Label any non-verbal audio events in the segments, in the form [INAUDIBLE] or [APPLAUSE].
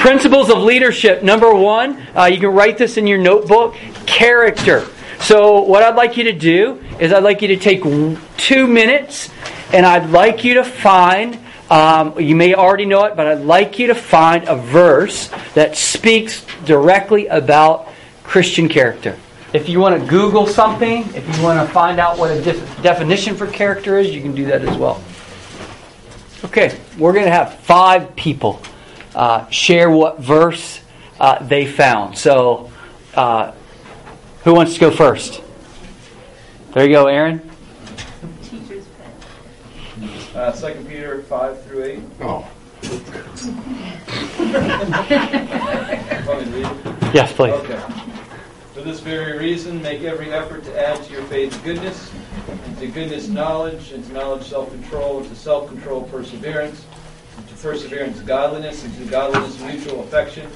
Principles of leadership. Number one, uh, you can write this in your notebook character. So, what I'd like you to do is, I'd like you to take two minutes and I'd like you to find, um, you may already know it, but I'd like you to find a verse that speaks directly about Christian character. If you want to Google something, if you want to find out what a def- definition for character is, you can do that as well. Okay, we're going to have five people uh, share what verse uh, they found. So, uh, who wants to go first? There you go, Aaron. Teacher's pet. Uh, Second Peter five through eight. Oh. [LAUGHS] yes, please. Okay. For this very reason, make every effort to add to your faith goodness, and to goodness knowledge, and to knowledge self-control, and to self-control perseverance, and to perseverance godliness, and to godliness mutual affection,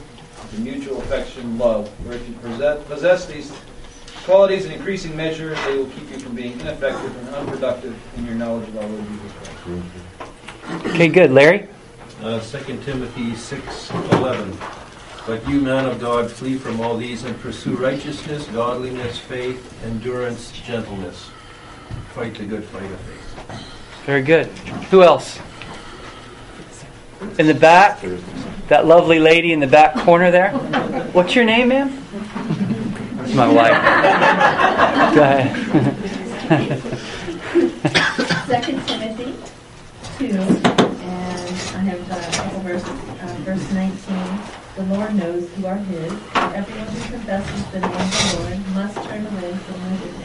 and to mutual affection love. For if you possess, possess these qualities in increasing measure, they will keep you from being ineffective and unproductive in your knowledge of our Lord Jesus Christ. Okay, good. Larry? Uh, 2 Timothy 6 11. But you, man of God, flee from all these and pursue righteousness, godliness, faith, endurance, gentleness. Fight the good fight of faith. Very good. Who else? In the back? That lovely lady in the back corner there? What's your name, ma'am? That's my wife. Go ahead. Second Timothy 2, and I have uh, a couple verses. Uh, verse 19. The Lord knows who are his. Everyone who confesses the name of the Lord must turn away from wickedness.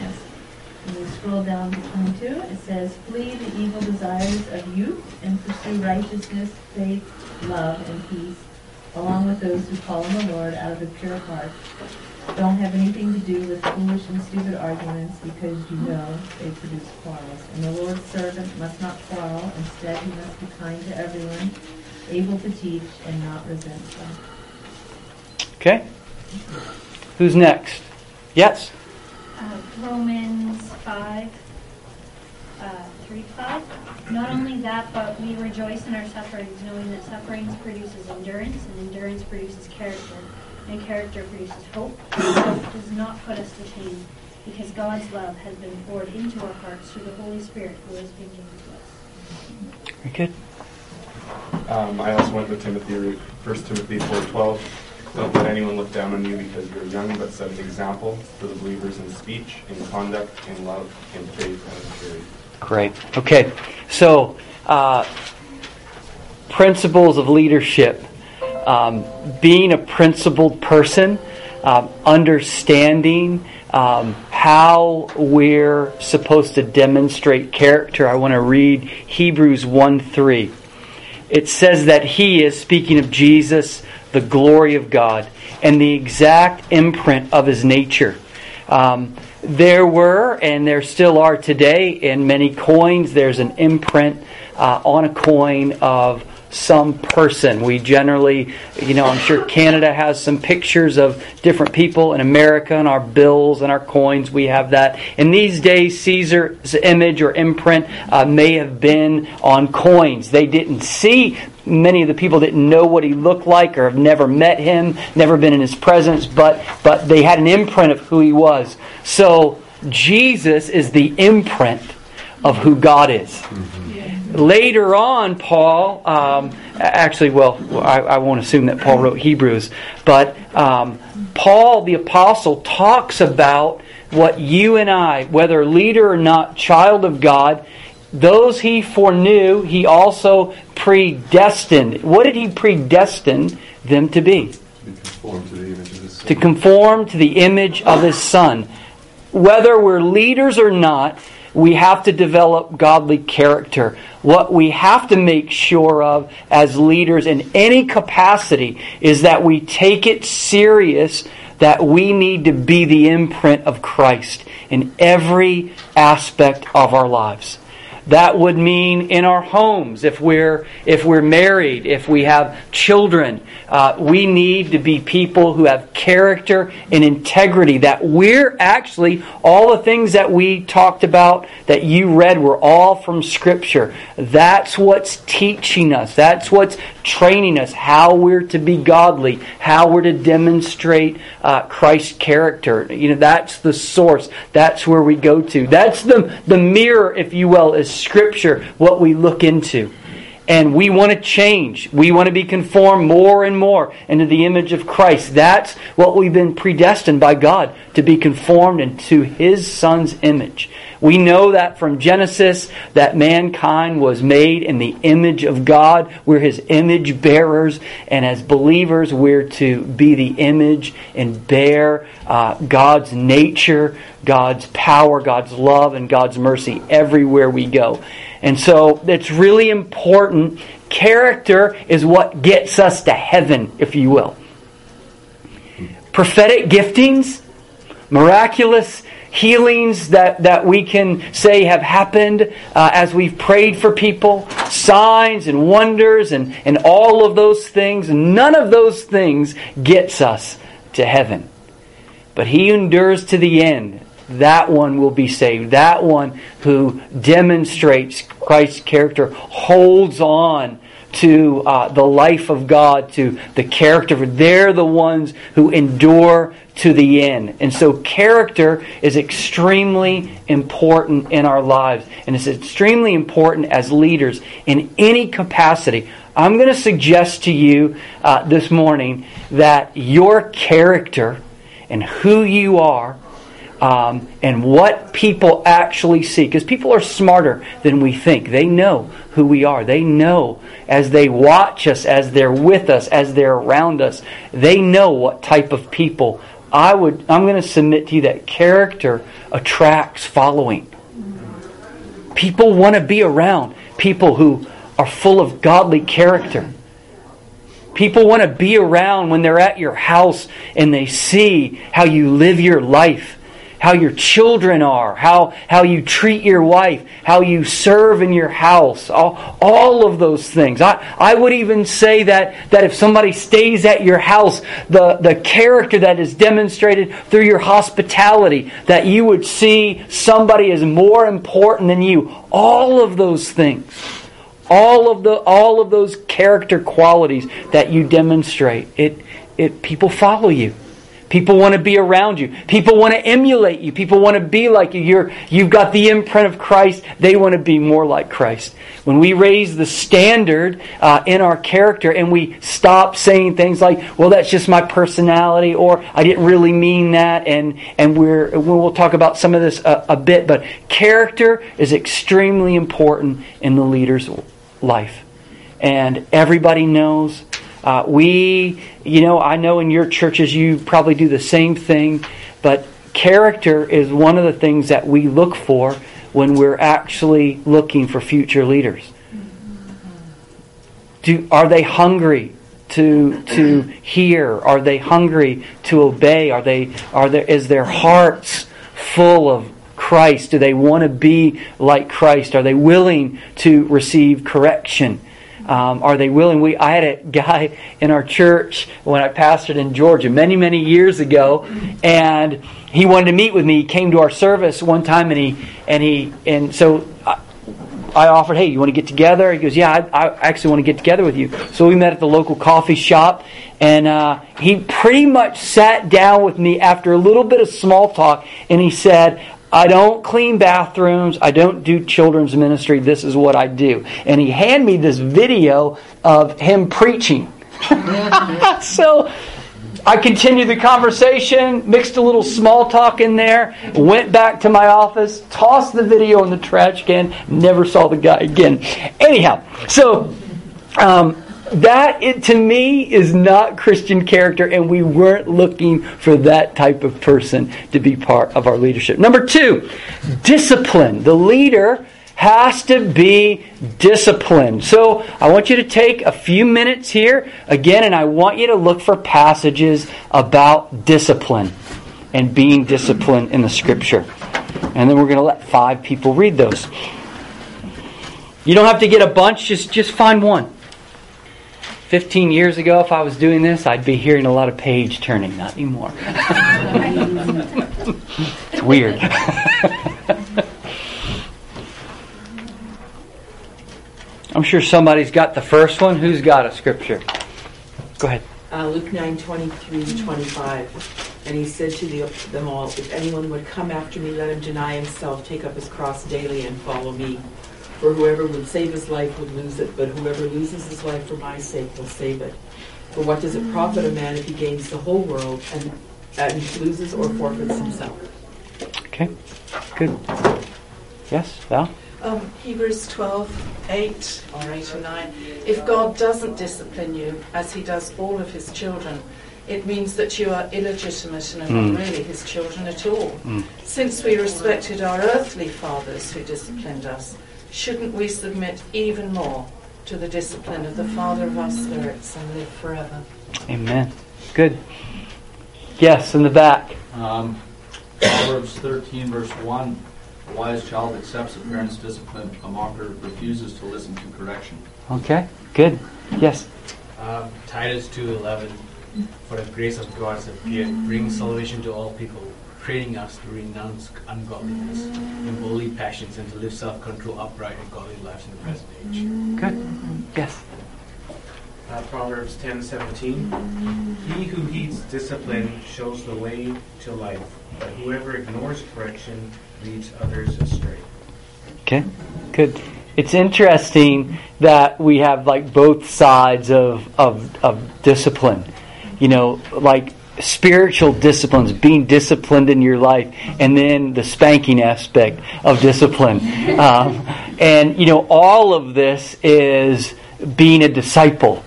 You scroll down to 22, it says, Flee the evil desires of youth and pursue righteousness, faith, love, and peace, along with those who call on the Lord out of a pure heart. Don't have anything to do with foolish and stupid arguments because you know they produce quarrels. And the Lord's servant must not quarrel. Instead, he must be kind to everyone, able to teach, and not resentful. Okay. Who's next? Yes? Uh, Romans 5, uh, 3 5. Not only that, but we rejoice in our sufferings, knowing that sufferings produces endurance, and endurance produces character, and character produces hope. Hope does not put us to shame, because God's love has been poured into our hearts through the Holy Spirit who has been given to us. Very good. Um, I also went with Timothy, 1 Timothy 4.12. Don't let anyone look down on you because you're young, but set an example for the believers in speech, in conduct, in love, in faith, and in purity. Great. Okay. So, uh, principles of leadership. Um, being a principled person, um, understanding um, how we're supposed to demonstrate character. I want to read Hebrews 1 3. It says that He is, speaking of Jesus, the glory of God and the exact imprint of His nature. Um, there were, and there still are today, in many coins, there's an imprint uh, on a coin of some person. We generally, you know, I'm sure Canada has some pictures of different people in America and our bills and our coins. We have that. In these days, Caesar's image or imprint uh, may have been on coins. They didn't see. Many of the people didn't know what he looked like or have never met him, never been in his presence, but but they had an imprint of who he was. So Jesus is the imprint of who God is. Mm-hmm. Later on, Paul, um, actually, well, I, I, won't assume that Paul wrote Hebrews, but um, Paul the Apostle talks about what you and I, whether leader or not, child of God, those he foreknew, he also predestined. What did he predestine them to be? To conform to the image of his son. Whether we're leaders or not, we have to develop godly character. What we have to make sure of as leaders in any capacity is that we take it serious that we need to be the imprint of Christ in every aspect of our lives. That would mean in our homes, if we're if we're married, if we have children, uh, we need to be people who have character and integrity. That we're actually all the things that we talked about that you read were all from Scripture. That's what's teaching us. That's what's training us how we're to be godly, how we're to demonstrate uh, Christ's character. You know, that's the source. That's where we go to. That's the the mirror, if you will, is Scripture. What we look into. And we want to change. We want to be conformed more and more into the image of Christ. That's what we've been predestined by God to be conformed into His Son's image. We know that from Genesis that mankind was made in the image of God. We're His image bearers. And as believers, we're to be the image and bear uh, God's nature, God's power, God's love, and God's mercy everywhere we go. And so it's really important. Character is what gets us to heaven, if you will. Prophetic giftings, miraculous healings that, that we can say have happened uh, as we've prayed for people, signs and wonders and, and all of those things. None of those things gets us to heaven. But he endures to the end that one will be saved. That one who demonstrates Christ's character holds on to uh, the life of God, to the character. They're the ones who endure to the end. And so, character is extremely important in our lives, and it's extremely important as leaders in any capacity. I'm going to suggest to you uh, this morning that your character and who you are um, and what people actually see. Because people are smarter than we think. They know who we are. They know as they watch us, as they're with us, as they're around us, they know what type of people. I would. I'm going to submit to you that character attracts following. People want to be around people who are full of godly character. People want to be around when they're at your house and they see how you live your life how your children are, how, how you treat your wife, how you serve in your house, all, all of those things. I, I would even say that, that if somebody stays at your house, the, the character that is demonstrated through your hospitality, that you would see somebody as more important than you. All of those things. All of the all of those character qualities that you demonstrate, it it people follow you. People want to be around you. People want to emulate you. People want to be like you. You're, you've got the imprint of Christ. They want to be more like Christ. When we raise the standard uh, in our character and we stop saying things like, well, that's just my personality or I didn't really mean that, and, and we're, we'll talk about some of this a, a bit, but character is extremely important in the leader's life. And everybody knows uh, we, you know, I know in your churches you probably do the same thing, but character is one of the things that we look for when we're actually looking for future leaders. Do, are they hungry to to hear? Are they hungry to obey? Are they are there is their hearts full of Christ? Do they want to be like Christ? Are they willing to receive correction? Um, are they willing? We I had a guy in our church when I pastored in Georgia many many years ago, and he wanted to meet with me. He came to our service one time, and he and he and so. I, I offered, hey, you want to get together? He goes, yeah, I, I, actually want to get together with you. So we met at the local coffee shop, and uh, he pretty much sat down with me after a little bit of small talk, and he said, I don't clean bathrooms. I don't do children's ministry. This is what I do. And he handed me this video of him preaching. [LAUGHS] so I continued the conversation, mixed a little small talk in there, went back to my office, tossed the video in the trash can, never saw the guy again. Anyhow, so um, that it, to me is not Christian character, and we weren't looking for that type of person to be part of our leadership. Number two, discipline. The leader has to be disciplined. So I want you to take a few minutes here again, and I want you to look for passages about discipline and being disciplined in the scripture. And then we're going to let five people read those. You don't have to get a bunch, just, just find one. 15 years ago, if I was doing this, I'd be hearing a lot of page turning. Not anymore. [LAUGHS] it's weird. [LAUGHS] I'm sure somebody's got the first one. Who's got a scripture? Go ahead. Uh, Luke 9, 23 25. And he said to the, them all, If anyone would come after me, let him deny himself, take up his cross daily, and follow me. For whoever would save his life would lose it, but whoever loses his life for my sake will save it. For what does it profit a man if he gains the whole world and, and loses or forfeits himself? Okay, good. Yes, Val? Um, Hebrews 12, 8 or 8 or 9. If God doesn't discipline you, as he does all of his children, it means that you are illegitimate and are Mm. not really his children at all. Mm. Since we respected our earthly fathers who disciplined us, shouldn't we submit even more to the discipline of the Father of our spirits and live forever? Amen. Good. Yes, in the back. Um, Proverbs 13, verse 1 A wise child accepts a parent's discipline, a mocker refuses to listen to correction. Okay, good. Yes. Um, Titus 2:11 For the grace of God has appeared, bringing salvation to all people, training us to renounce ungodliness and worldly passions and to live self-control, upright, and godly lives in the present age. Good. Yes. Uh, Proverbs 10:17 He who heeds discipline shows the way to life, but whoever ignores correction leads others astray. Okay, good. It's interesting that we have like both sides of, of, of discipline. You know, like spiritual disciplines, being disciplined in your life, and then the spanking aspect of discipline. Um, and, you know, all of this is being a disciple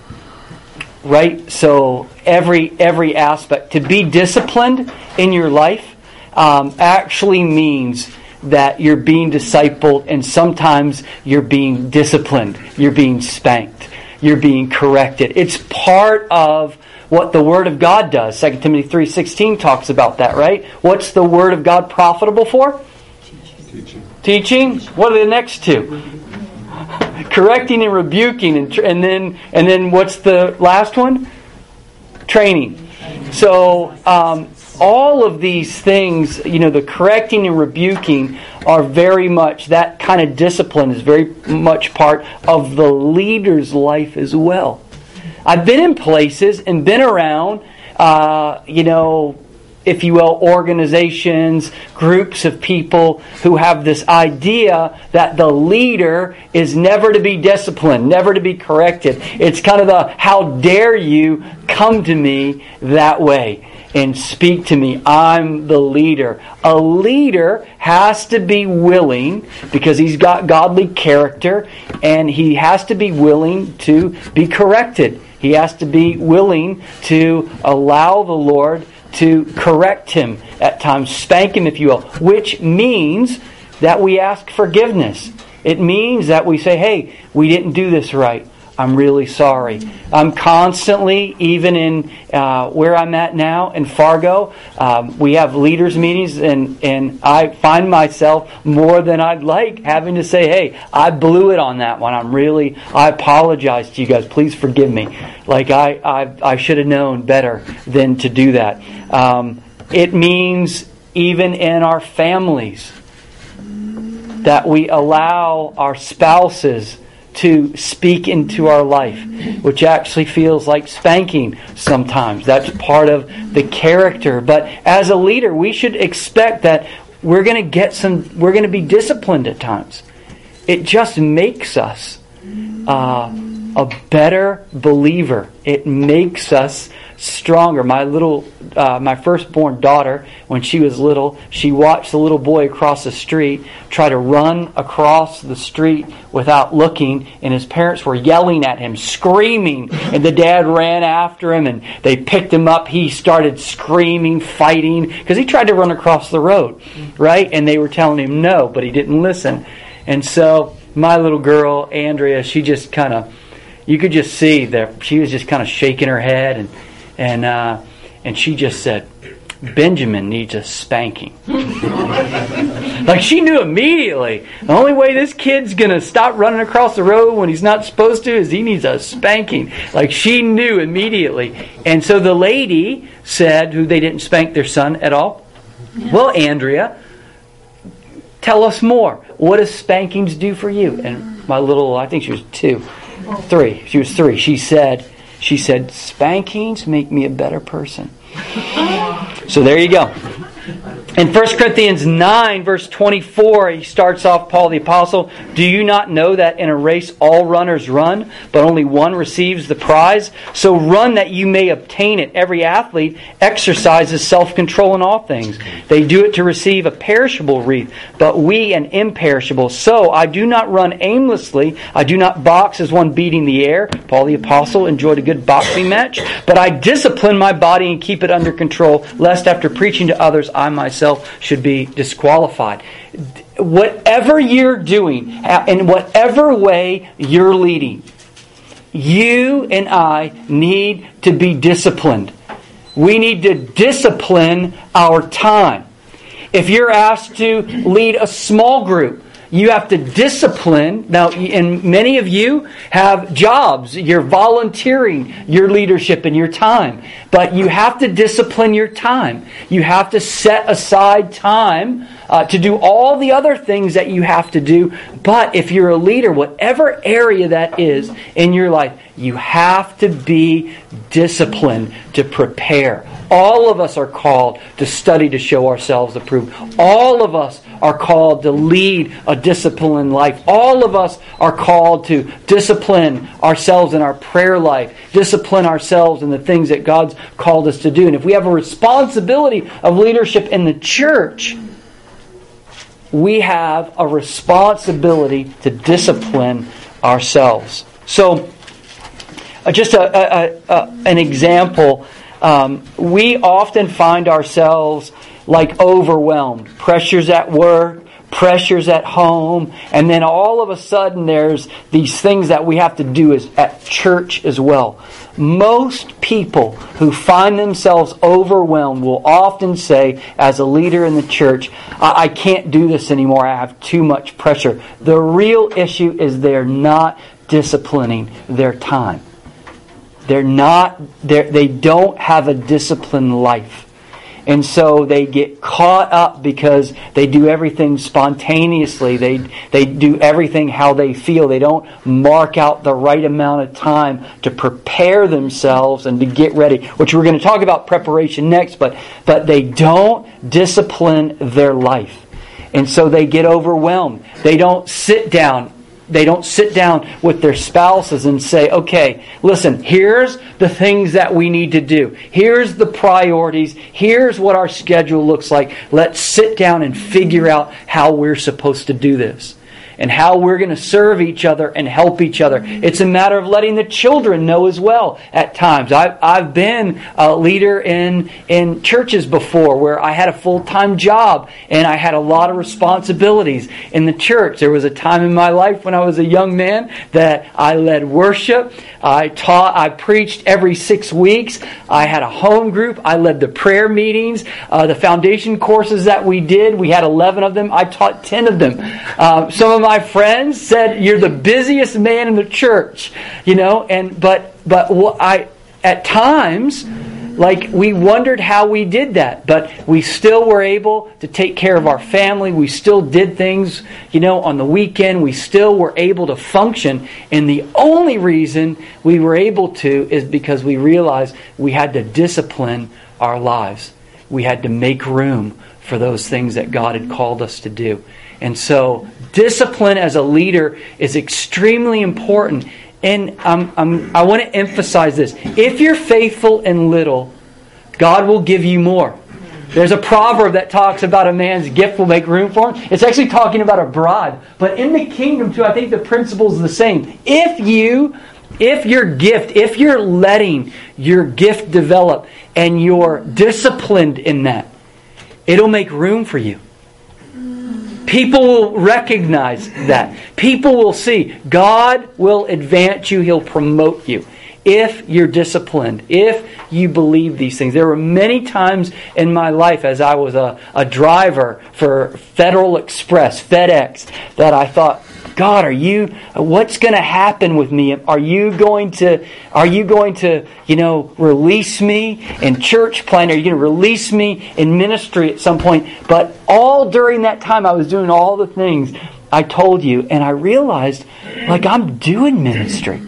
right? So every every aspect to be disciplined in your life um, actually means that you're being discipled, and sometimes you're being disciplined, you're being spanked, you're being corrected. It's part of what the Word of God does. 2 Timothy three sixteen talks about that, right? What's the Word of God profitable for? Teaching. Teaching. What are the next two? [LAUGHS] correcting and rebuking and, and then and then what's the last one training so um, all of these things you know the correcting and rebuking are very much that kind of discipline is very much part of the leader's life as well i've been in places and been around uh, you know if you will, organizations, groups of people who have this idea that the leader is never to be disciplined, never to be corrected. It's kind of the how dare you come to me that way and speak to me. I'm the leader. A leader has to be willing, because he's got godly character, and he has to be willing to be corrected. He has to be willing to allow the Lord to correct him at times, spank him, if you will, which means that we ask forgiveness. It means that we say, hey, we didn't do this right. I'm really sorry. I'm constantly, even in uh, where I'm at now in Fargo, um, we have leaders' meetings, and, and I find myself more than I'd like having to say, hey, I blew it on that one. I'm really, I apologize to you guys. Please forgive me. Like, I, I, I should have known better than to do that. Um, it means even in our families that we allow our spouses to speak into our life, which actually feels like spanking sometimes. That's part of the character. But as a leader, we should expect that we're going to get some, we're going to be disciplined at times. It just makes us uh, a better believer. It makes us stronger. My little, uh, my firstborn daughter, when she was little, she watched the little boy across the street try to run across the street without looking, and his parents were yelling at him, screaming, and the dad ran after him, and they picked him up. He started screaming, fighting, because he tried to run across the road, right? And they were telling him no, but he didn't listen. And so my little girl, Andrea, she just kind of, you could just see that she was just kind of shaking her head and and uh, and she just said, Benjamin needs a spanking. [LAUGHS] like she knew immediately. The only way this kid's to stop running across the road when he's not supposed to is he needs a spanking. Like she knew immediately. And so the lady said, who they didn't spank their son at all, well, Andrea, tell us more. What does spankings do for you? And my little, I think she was two, three. She was three. She said, she said, spankings make me a better person. So there you go. In 1 Corinthians 9, verse 24, he starts off, Paul the Apostle, Do you not know that in a race all runners run, but only one receives the prize? So run that you may obtain it. Every athlete exercises self control in all things. They do it to receive a perishable wreath, but we an imperishable. So I do not run aimlessly. I do not box as one beating the air. Paul the Apostle enjoyed a good boxing match, but I discipline my body and keep it under control, lest after preaching to others, I myself should be disqualified. Whatever you're doing, uh, in whatever way you're leading, you and I need to be disciplined. We need to discipline our time. If you're asked to lead a small group, you have to discipline. Now, and many of you have jobs. You're volunteering your leadership and your time. But you have to discipline your time. You have to set aside time uh, to do all the other things that you have to do. But if you're a leader, whatever area that is in your life, you have to be disciplined to prepare. All of us are called to study to show ourselves approved. All of us are called to lead a disciplined life. All of us are called to discipline ourselves in our prayer life, discipline ourselves in the things that God's called us to do. And if we have a responsibility of leadership in the church, we have a responsibility to discipline ourselves. So, uh, just a, a, a, an example um, we often find ourselves like overwhelmed. Pressures at work, pressures at home, and then all of a sudden there's these things that we have to do as, at church as well. Most people who find themselves overwhelmed will often say, as a leader in the church, I, I can't do this anymore. I have too much pressure. The real issue is they're not disciplining their time. They're not, they're, they don't have a disciplined life. And so they get caught up because they do everything spontaneously. They, they do everything how they feel. They don't mark out the right amount of time to prepare themselves and to get ready, which we're going to talk about preparation next, but, but they don't discipline their life. And so they get overwhelmed. They don't sit down they don't sit down with their spouses and say, okay, listen, here's the things that we need to do. Here's the priorities. Here's what our schedule looks like. Let's sit down and figure out how we're supposed to do this and how we're going to serve each other and help each other. It's a matter of letting the children know as well at times. I've, I've been a leader in, in churches before where I had a full time job and I had a lot of responsibilities in the church. There was a time in my life when I was a young man that I led worship. I taught, I preached every six weeks. I had a home group. I led the prayer meetings, uh, the foundation courses that we did. We had 11 of them. I taught 10 of them. Uh, some of my friends said, "You're the busiest man in the church," you know. And but but I at times like we wondered how we did that but we still were able to take care of our family. We still did things you know on the weekend. We still were able to function. And the only reason we were able to is because we realized we had to discipline our lives. We had to make room for those things that god had called us to do and so, discipline as a leader is extremely important. And um, I want to emphasize this. If you're faithful in little, God will give you more. There's a proverb that talks about a man's gift will make room for him. It's actually talking about a bride. But in the kingdom, too, I think the principle is the same. If you, if your gift, if you're letting your gift develop and you're disciplined in that, it'll make room for you. People will recognize that. People will see. God will advance you, He'll promote you. if you're disciplined, if you believe these things. There were many times in my life as I was a, a driver for Federal Express, FedEx, that I thought, God, are you what's going to happen with me? Are you going to are you going to, you know, release me in church plan? Are you going to release me in ministry at some point? But all during that time I was doing all the things I told you and I realized like I'm doing ministry.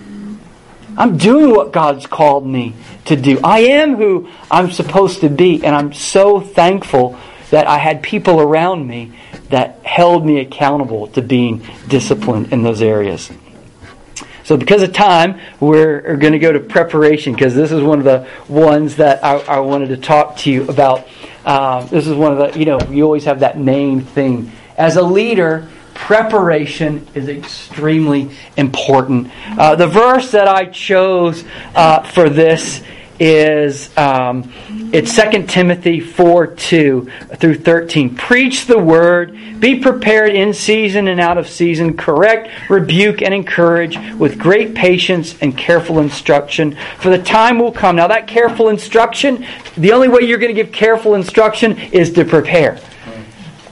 I'm doing what God's called me to do. I am who I'm supposed to be and I'm so thankful that I had people around me that held me accountable to being disciplined in those areas. So, because of time, we're going to go to preparation because this is one of the ones that I, I wanted to talk to you about. Um, this is one of the, you know, you always have that main thing. As a leader, preparation is extremely important. Uh, the verse that I chose uh, for this is um, it's 2 Timothy 4 2 through 13. Preach the word, be prepared in season and out of season, correct, rebuke, and encourage with great patience and careful instruction. For the time will come. Now, that careful instruction, the only way you're going to give careful instruction is to prepare.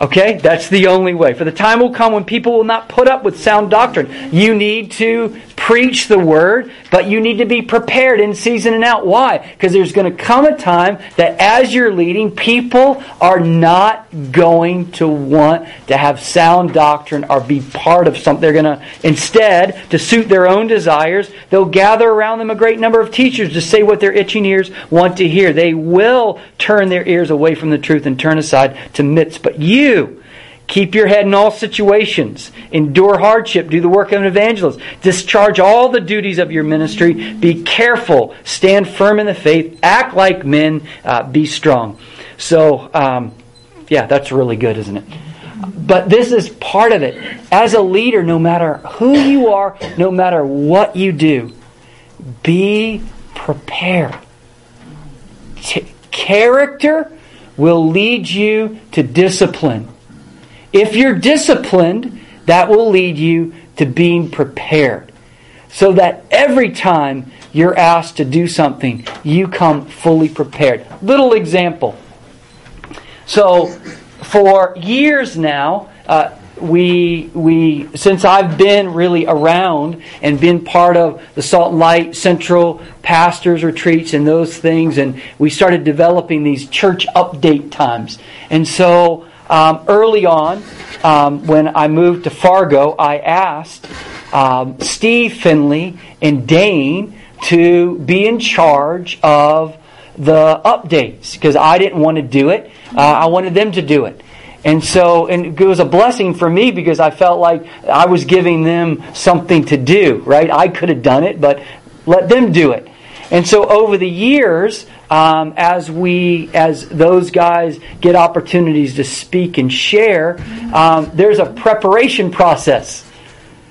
Okay? That's the only way. For the time will come when people will not put up with sound doctrine. You need to preach the word, but you need to be prepared in season and out. Why? Because there's going to come a time that as you're leading, people are not going to want to have sound doctrine or be part of something. They're going to, instead, to suit their own desires, they'll gather around them a great number of teachers to say what their itching ears want to hear. They will turn their ears away from the truth and turn aside to myths. But you, Keep your head in all situations. Endure hardship. Do the work of an evangelist. Discharge all the duties of your ministry. Be careful. Stand firm in the faith. Act like men. Uh, be strong. So, um, yeah, that's really good, isn't it? But this is part of it. As a leader, no matter who you are, no matter what you do, be prepared. T- character will lead you to discipline. If you're disciplined, that will lead you to being prepared. So that every time you're asked to do something, you come fully prepared. Little example. So, for years now, uh, we we since I've been really around and been part of the Salt and Light Central pastors retreats and those things, and we started developing these church update times. And so um, early on, um, when I moved to Fargo, I asked um, Steve Finley and Dane to be in charge of the updates because I didn't want to do it. Uh, I wanted them to do it. And so, and it was a blessing for me because I felt like I was giving them something to do, right? I could have done it, but let them do it. And so over the years, um, as we, as those guys get opportunities to speak and share, um, there's a preparation process.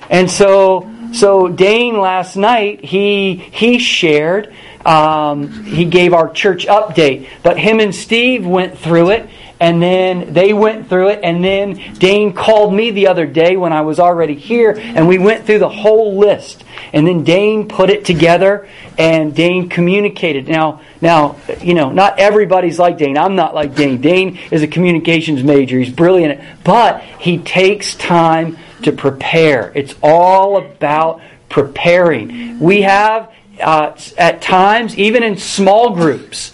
And so, so Dane last night he he shared. Um, he gave our church update, but him and Steve went through it and then they went through it. And then Dane called me the other day when I was already here and we went through the whole list. And then Dane put it together and Dane communicated. Now now you know not everybody's like Dane. I'm not like Dane. Dane is a communications major. He's brilliant but he takes time to prepare. It's all about preparing. We have uh, at times even in small groups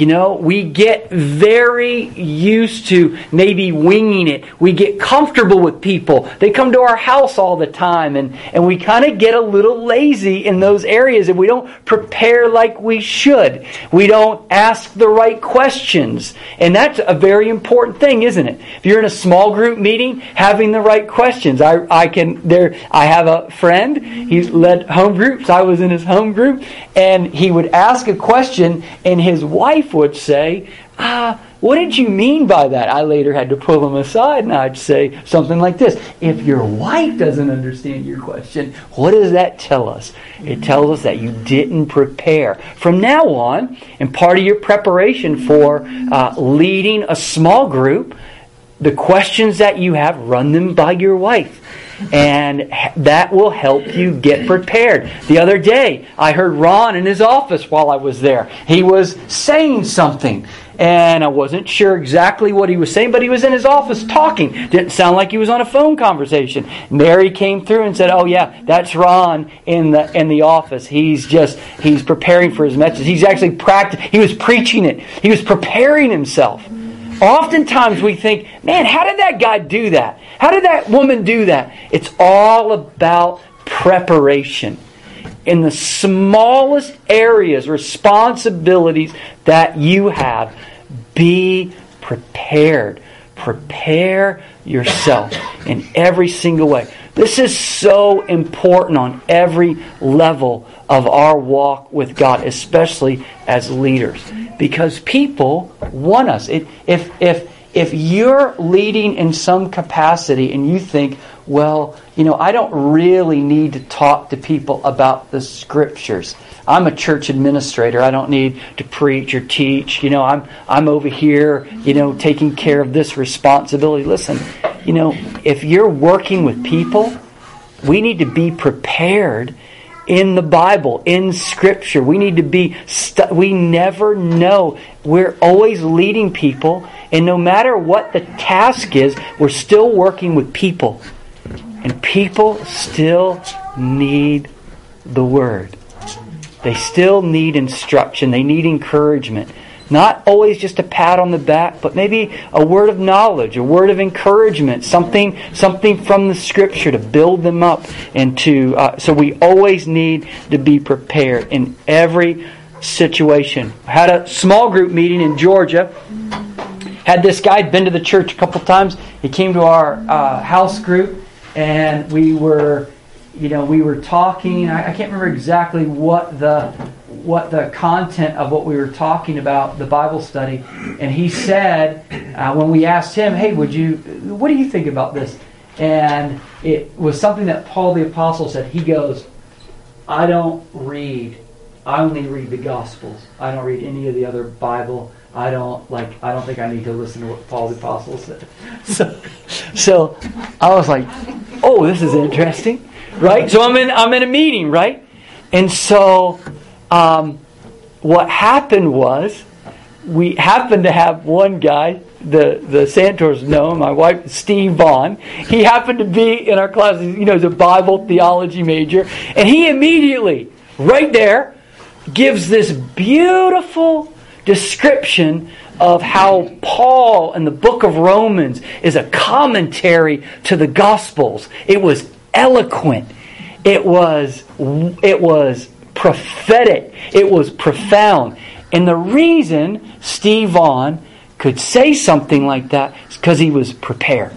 you know, we get very used to maybe winging it. We get comfortable with people. They come to our house all the time, and, and we kind of get a little lazy in those areas, and we don't prepare like we should. We don't ask the right questions. And that's a very important thing, isn't it? If you're in a small group meeting, having the right questions. I, I can there I have a friend, he led home groups. I was in his home group, and he would ask a question, and his wife would say, Ah, what did you mean by that? I later had to pull him aside and I'd say something like this If your wife doesn't understand your question, what does that tell us? It tells us that you didn't prepare. From now on, and part of your preparation for uh, leading a small group, the questions that you have, run them by your wife. And that will help you get prepared. The other day, I heard Ron in his office while I was there. He was saying something and I wasn't sure exactly what he was saying, but he was in his office talking. Didn't sound like he was on a phone conversation. Mary came through and said, "Oh yeah, that's Ron in the in the office. He's just he's preparing for his message. He's actually practicing. He was preaching it. He was preparing himself." Oftentimes we think, "Man, how did that guy do that? How did that woman do that?" It's all about preparation in the smallest areas, responsibilities that you have, be prepared. Prepare yourself in every single way. This is so important on every level of our walk with God, especially as leaders, because people want us. If if if you're leading in some capacity and you think, well, you know, I don't really need to talk to people about the scriptures. I'm a church administrator. I don't need to preach or teach. You know, I'm I'm over here, you know, taking care of this responsibility. Listen, you know, if you're working with people, we need to be prepared in the Bible, in Scripture. We need to be, stu- we never know. We're always leading people, and no matter what the task is, we're still working with people. And people still need the Word. They still need instruction. They need encouragement. Not always just a pat on the back, but maybe a word of knowledge, a word of encouragement, something, something from the Scripture to build them up and to. Uh, so we always need to be prepared in every situation. I had a small group meeting in Georgia. Had this guy been to the church a couple times. He came to our uh, house group, and we were you know, we were talking. I, I, can't remember exactly what the what the content of what we were talking about the Bible study, and he said uh, when we asked him, "Hey, would you? What do you think about this?" And it was something that Paul the apostle said. He goes, "I don't read. I only read the Gospels. I don't read any of the other Bible." I don't like. I don't think I need to listen to what Paul the apostle said. [LAUGHS] So, so I was like, "Oh, this is interesting." Right? So I'm in I'm in a meeting, right? And so um, what happened was we happened to have one guy, the the Santors know my wife Steve Vaughn. He happened to be in our class. You know, he's a Bible theology major, and he immediately, right there, gives this beautiful description of how Paul in the book of Romans is a commentary to the Gospels. It was eloquent. It was it was prophetic. It was profound. And the reason Steve Vaughn could say something like that is because he was prepared.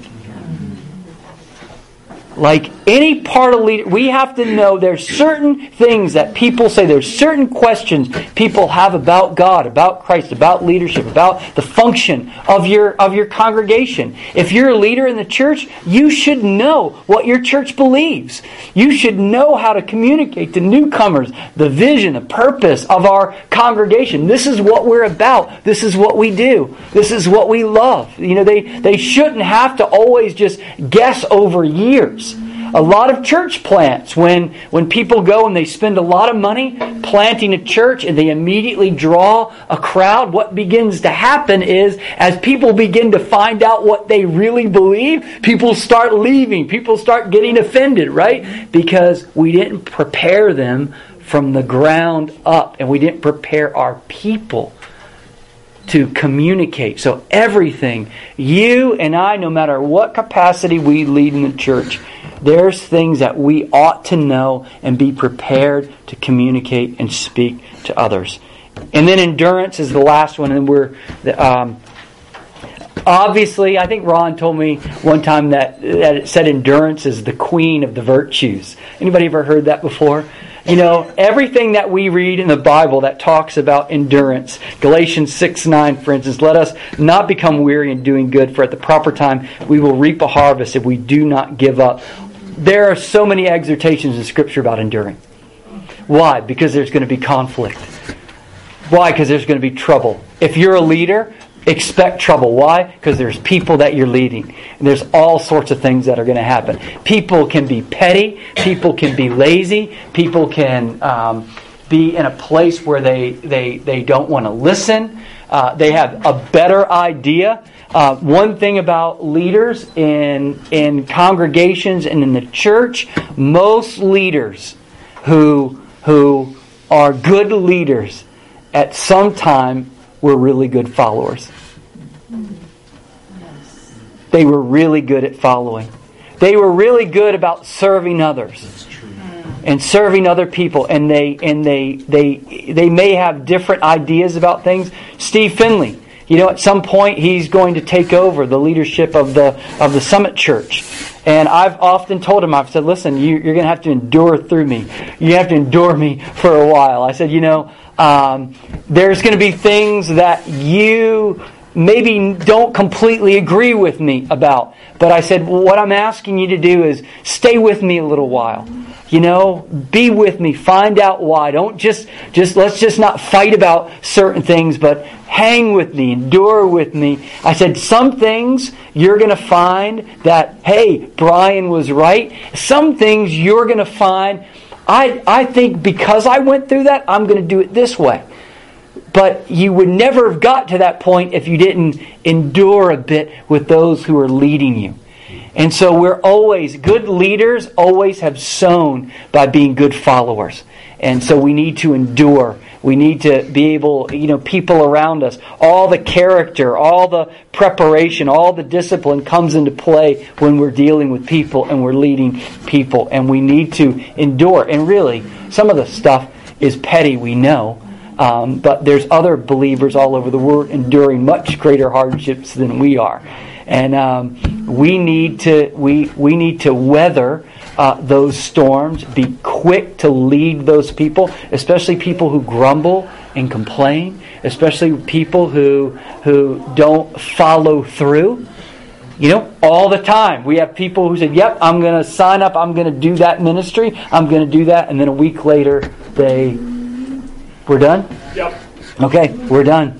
Like any part of leader, we have to know there's certain things that people say, there's certain questions people have about God, about Christ, about leadership, about the function of your of your congregation. If you're a leader in the church, you should know what your church believes. You should know how to communicate to newcomers the vision, the purpose of our congregation. This is what we're about. This is what we do. This is what we love. You know, they, they shouldn't have to always just guess over years. A lot of church plants, when, when people go and they spend a lot of money planting a church and they immediately draw a crowd, what begins to happen is as people begin to find out what they really believe, people start leaving. People start getting offended, right? Because we didn't prepare them from the ground up and we didn't prepare our people to communicate. So everything, you and I, no matter what capacity we lead in the church, there's things that we ought to know and be prepared to communicate and speak to others. And then endurance is the last one, and we're um, obviously. I think Ron told me one time that that it said endurance is the queen of the virtues. Anybody ever heard that before? You know, everything that we read in the Bible that talks about endurance, Galatians 6 9, for instance, let us not become weary in doing good, for at the proper time we will reap a harvest if we do not give up. There are so many exhortations in Scripture about enduring. Why? Because there's going to be conflict. Why? Because there's going to be trouble. If you're a leader, expect trouble. Why? Because there's people that you're leading. And there's all sorts of things that are going to happen. People can be petty. People can be lazy. People can um, be in a place where they, they, they don't want to listen. Uh, they have a better idea. Uh, one thing about leaders in, in congregations and in the church, most leaders who, who are good leaders at some time were really good followers. They were really good at following. They were really good about serving others and serving other people and they and they they they may have different ideas about things. Steve Finley, you know, at some point he's going to take over the leadership of the of the Summit Church. And I've often told him, I've said, listen, you, are going to have to endure through me. You have to endure me for a while. I said, you know, um, there's going to be things that you maybe don't completely agree with me about. But I said, well, what I'm asking you to do is stay with me a little while. You know, be with me, find out why. Don't just, just, let's just not fight about certain things, but hang with me, endure with me. I said, some things you're going to find that, hey, Bryan was right. Some things you're going to find, I, I think because I went through that, I'm going to do it this way. But you would never have got to that point if you didn't endure a bit with those who are leading you. And so we're always, good leaders always have sown by being good followers. And so we need to endure. We need to be able, you know, people around us, all the character, all the preparation, all the discipline comes into play when we're dealing with people and we're leading people. And we need to endure. And really, some of the stuff is petty, we know. Um, but there's other believers all over the world enduring much greater hardships than we are, and um, we need to we we need to weather uh, those storms. Be quick to lead those people, especially people who grumble and complain, especially people who who don't follow through. You know, all the time. We have people who said, Yep, I'm going to sign up, I'm going to do that ministry, I'm going to do that. And then a week later, they we're done? Yep. Okay, we're done.